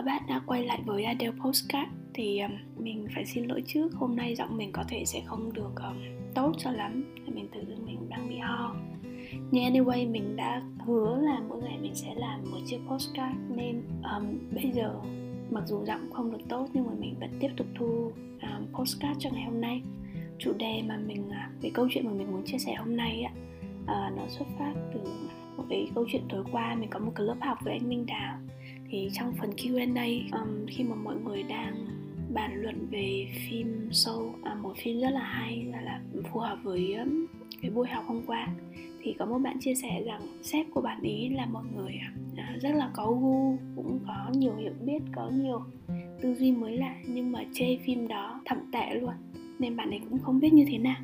các bạn đã quay lại với Adele Postcard thì um, mình phải xin lỗi trước. Hôm nay giọng mình có thể sẽ không được um, tốt cho lắm. Mình tự dưng mình đang bị ho. Nhưng anyway mình đã hứa là mỗi ngày mình sẽ làm một chiếc postcard. Nên um, bây giờ mặc dù giọng không được tốt nhưng mà mình vẫn tiếp tục thu um, postcard cho ngày hôm nay. Chủ đề mà mình uh, về câu chuyện mà mình muốn chia sẻ hôm nay á uh, nó xuất phát từ một cái câu chuyện tối qua. Mình có một cái lớp học với anh Minh Đào thì trong phần Q&A um, khi mà mọi người đang bàn luận về phim sâu à, một phim rất là hay và là phù hợp với um, cái buổi học hôm qua thì có một bạn chia sẻ rằng sếp của bạn ý là một người à, à, rất là có gu cũng có nhiều hiểu biết có nhiều tư duy mới lạ nhưng mà chê phim đó thậm tệ luôn nên bạn ấy cũng không biết như thế nào.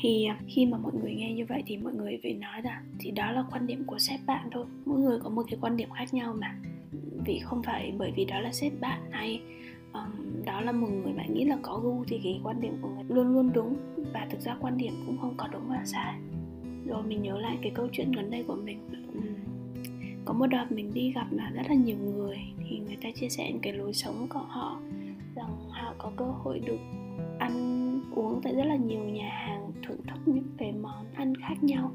Thì à, khi mà mọi người nghe như vậy thì mọi người phải nói rằng thì đó là quan điểm của sếp bạn thôi. Mỗi người có một cái quan điểm khác nhau mà vì không phải bởi vì đó là sếp bạn hay um, đó là một người bạn nghĩ là có gu thì cái quan điểm của người luôn luôn đúng và thực ra quan điểm cũng không có đúng và sai. Rồi mình nhớ lại cái câu chuyện gần đây của mình um, có một đợt mình đi gặp là rất là nhiều người thì người ta chia sẻ cái lối sống của họ rằng họ có cơ hội được ăn uống tại rất là nhiều nhà hàng thưởng thức những cái món ăn khác nhau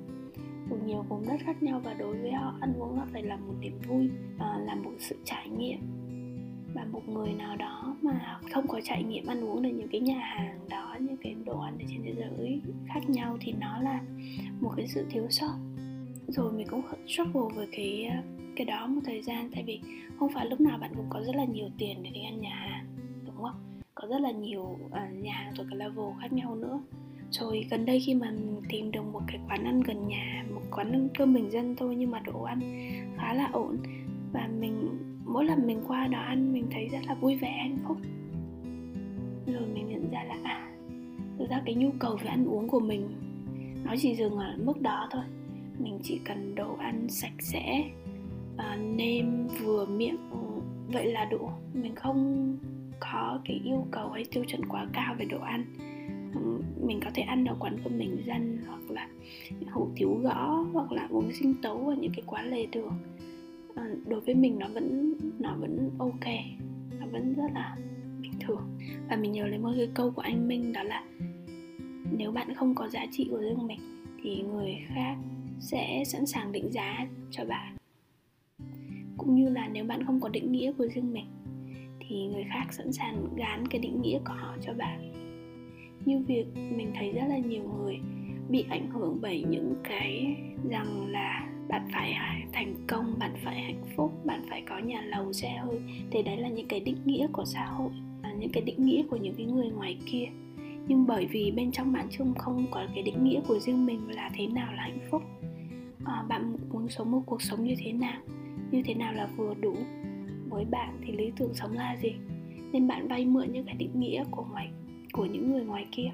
từ vùng đất khác nhau và đối với họ ăn uống nó phải là một niềm vui à, là một sự trải nghiệm. Và một người nào đó mà không có trải nghiệm ăn uống được những cái nhà hàng đó những cái đồ ăn ở trên thế giới khác nhau thì nó là một cái sự thiếu sót. Rồi mình cũng struggle với cái ờ, cái đó một thời gian tại vì không phải lúc nào bạn cũng có rất là nhiều tiền để đi ăn nhà hàng đúng không? Có rất là nhiều uh, nhà hàng thuộc cái level khác nhau nữa rồi gần đây khi mà mình tìm được một cái quán ăn gần nhà một quán ăn cơm bình dân thôi nhưng mà đồ ăn khá là ổn. Và mình mỗi lần mình qua đó ăn mình thấy rất là vui vẻ hạnh phúc. Rồi mình nhận ra là à thực ra cái nhu cầu về ăn uống của mình nó chỉ dừng ở mức đó thôi. Mình chỉ cần đồ ăn sạch sẽ à, nêm vừa miệng vậy là đủ. Mình không có cái yêu cầu hay tiêu chuẩn quá cao về đồ ăn mình có thể ăn ở quán cơm bình dân hoặc là hủ tiếu gõ hoặc là uống sinh tấu ở những cái quán lề đường. À, đối với mình nó vẫn nó vẫn ok nó vẫn rất là bình thường. Và mình nhớ lấy một cái câu của anh Minh đó là nếu bạn không có giá trị của riêng mình thì người khác sẽ sẵn sàng định giá cho bạn. Cũng như là nếu bạn không có định nghĩa của riêng mình thì người khác sẵn sàng gán cái định nghĩa của họ cho bạn như việc mình thấy rất là nhiều người bị ảnh hưởng bởi những cái rằng là bạn phải thành công bạn phải hạnh phúc bạn phải có nhà lầu xe hơi. Thì đấy là những cái định nghĩa của xã hội là những cái định nghĩa của những cái người ngoài kia. Nhưng bởi vì bên trong bạn chung không có cái định nghĩa của riêng mình là thế nào là hạnh phúc à, bạn muốn sống một cuộc sống như thế nào như thế nào là vừa đủ với bạn thì lý tưởng sống là gì? Nên bạn vay mượn những cái định nghĩa của ngoài của những người ngoài kia.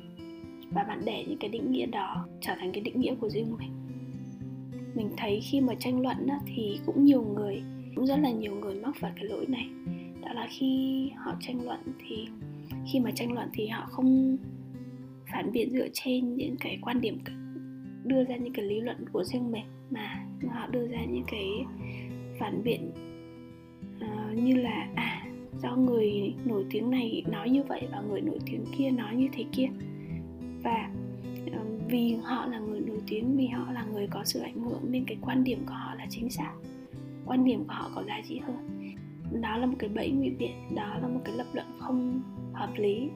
Và bạn để những cái định nghĩa đó trở thành cái định nghĩa của riêng mình. Mình thấy khi mà tranh luận á, thì cũng nhiều người cũng rất là nhiều người mắc phải cái lỗi này. Đó là khi họ tranh luận thì khi mà tranh luận thì họ không phản biện dựa trên những cái quan điểm đưa ra những cái lý luận của riêng mình mà họ đưa ra những cái phản biện uh, như là à do người nổi tiếng này nói như vậy và người nổi tiếng kia nói như thế kia. Và vì họ là người nổi tiếng vì họ là người có sự ảnh hưởng nên cái quan điểm của họ là chính xác. Quan điểm của họ có giá trị hơn. Đó là một cái bẫy ngụy biện đó là một cái lập luận không hợp lý.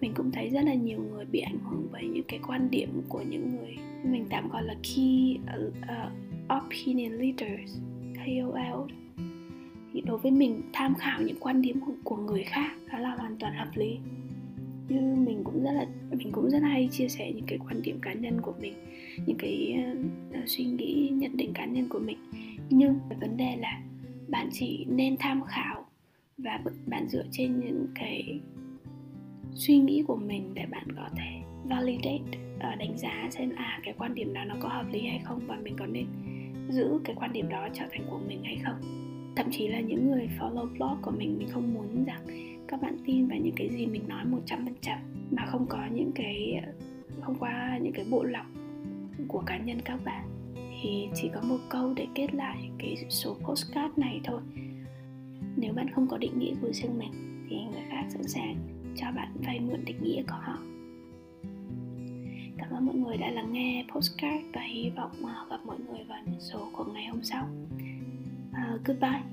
Mình cũng thấy rất là nhiều người bị ảnh hưởng bởi những cái quan điểm của những người mình tạm gọi là key uh, uh, opinion leaders KOL đối với mình tham khảo những quan điểm của người khác đó là hoàn toàn hợp lý. Như mình cũng rất là mình cũng rất hay chia sẻ những cái quan điểm cá nhân của mình những cái uh, suy nghĩ nhận định cá nhân của mình. Nhưng vấn đề là bạn chỉ nên tham khảo và bạn dựa trên những cái suy nghĩ của mình để bạn có thể validate uh, đánh giá xem à cái quan điểm đó nó có hợp lý hay không và mình có nên giữ cái quan điểm đó trở thành của mình hay không thậm chí là những người follow blog của mình mình không muốn rằng các bạn tin vào những cái gì mình nói 100% mà không có những cái, không qua những cái bộ lọc của cá nhân các bạn. Thì chỉ có một câu để kết lại cái số postcard này thôi. Nếu bạn không có định nghĩa của riêng mình, thì người khác sẵn sàng cho bạn vay mượn định nghĩa của họ. Cảm ơn mọi người đã lắng nghe postcard và hy vọng ờ, gặp mọi người vào số của ngày hôm sau. Goodbye